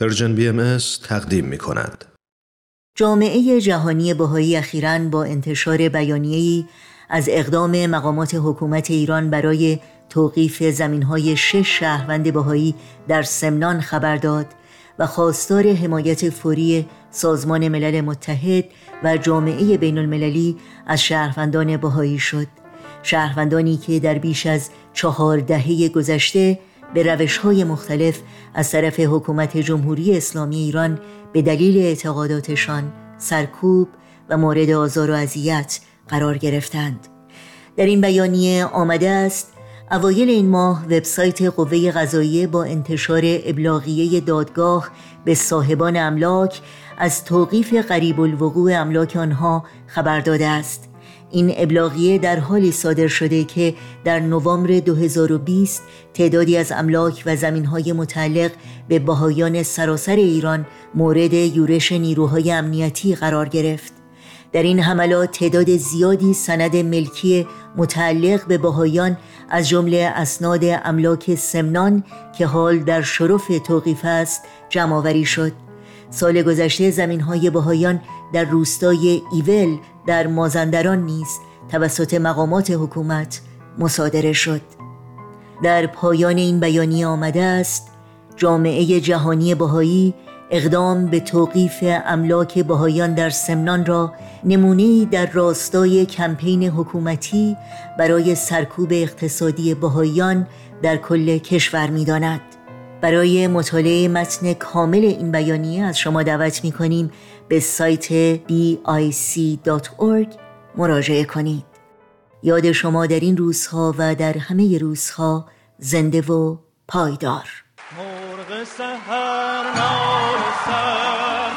پرژن بی ام اس تقدیم می کند. جامعه جهانی بهایی اخیرا با انتشار بیانیه‌ای از اقدام مقامات حکومت ایران برای توقیف زمینهای شش شهروند بهایی در سمنان خبر داد و خواستار حمایت فوری سازمان ملل متحد و جامعه بین المللی از شهروندان بهایی شد شهروندانی که در بیش از چهار دهه گذشته به روش های مختلف از طرف حکومت جمهوری اسلامی ایران به دلیل اعتقاداتشان سرکوب و مورد آزار و اذیت قرار گرفتند. در این بیانیه آمده است اوایل این ماه وبسایت قوه قضاییه با انتشار ابلاغیه دادگاه به صاحبان املاک از توقیف قریب الوقوع املاک آنها خبر داده است. این ابلاغیه در حالی صادر شده که در نوامبر 2020 تعدادی از املاک و زمینهای متعلق به بهایان سراسر ایران مورد یورش نیروهای امنیتی قرار گرفت. در این حملات تعداد زیادی سند ملکی متعلق به بهایان از جمله اسناد املاک سمنان که حال در شرف توقیف است جمع شد. سال گذشته زمین های بهایان در روستای ایول در مازندران نیز توسط مقامات حکومت مصادره شد در پایان این بیانیه آمده است جامعه جهانی بهایی اقدام به توقیف املاک بهایان در سمنان را نمونه در راستای کمپین حکومتی برای سرکوب اقتصادی بهایان در کل کشور می‌داند. برای مطالعه متن کامل این بیانیه از شما دعوت می کنیم به سایت bic.org مراجعه کنید. یاد شما در این روزها و در همه روزها زنده و پایدار. مرغ خدا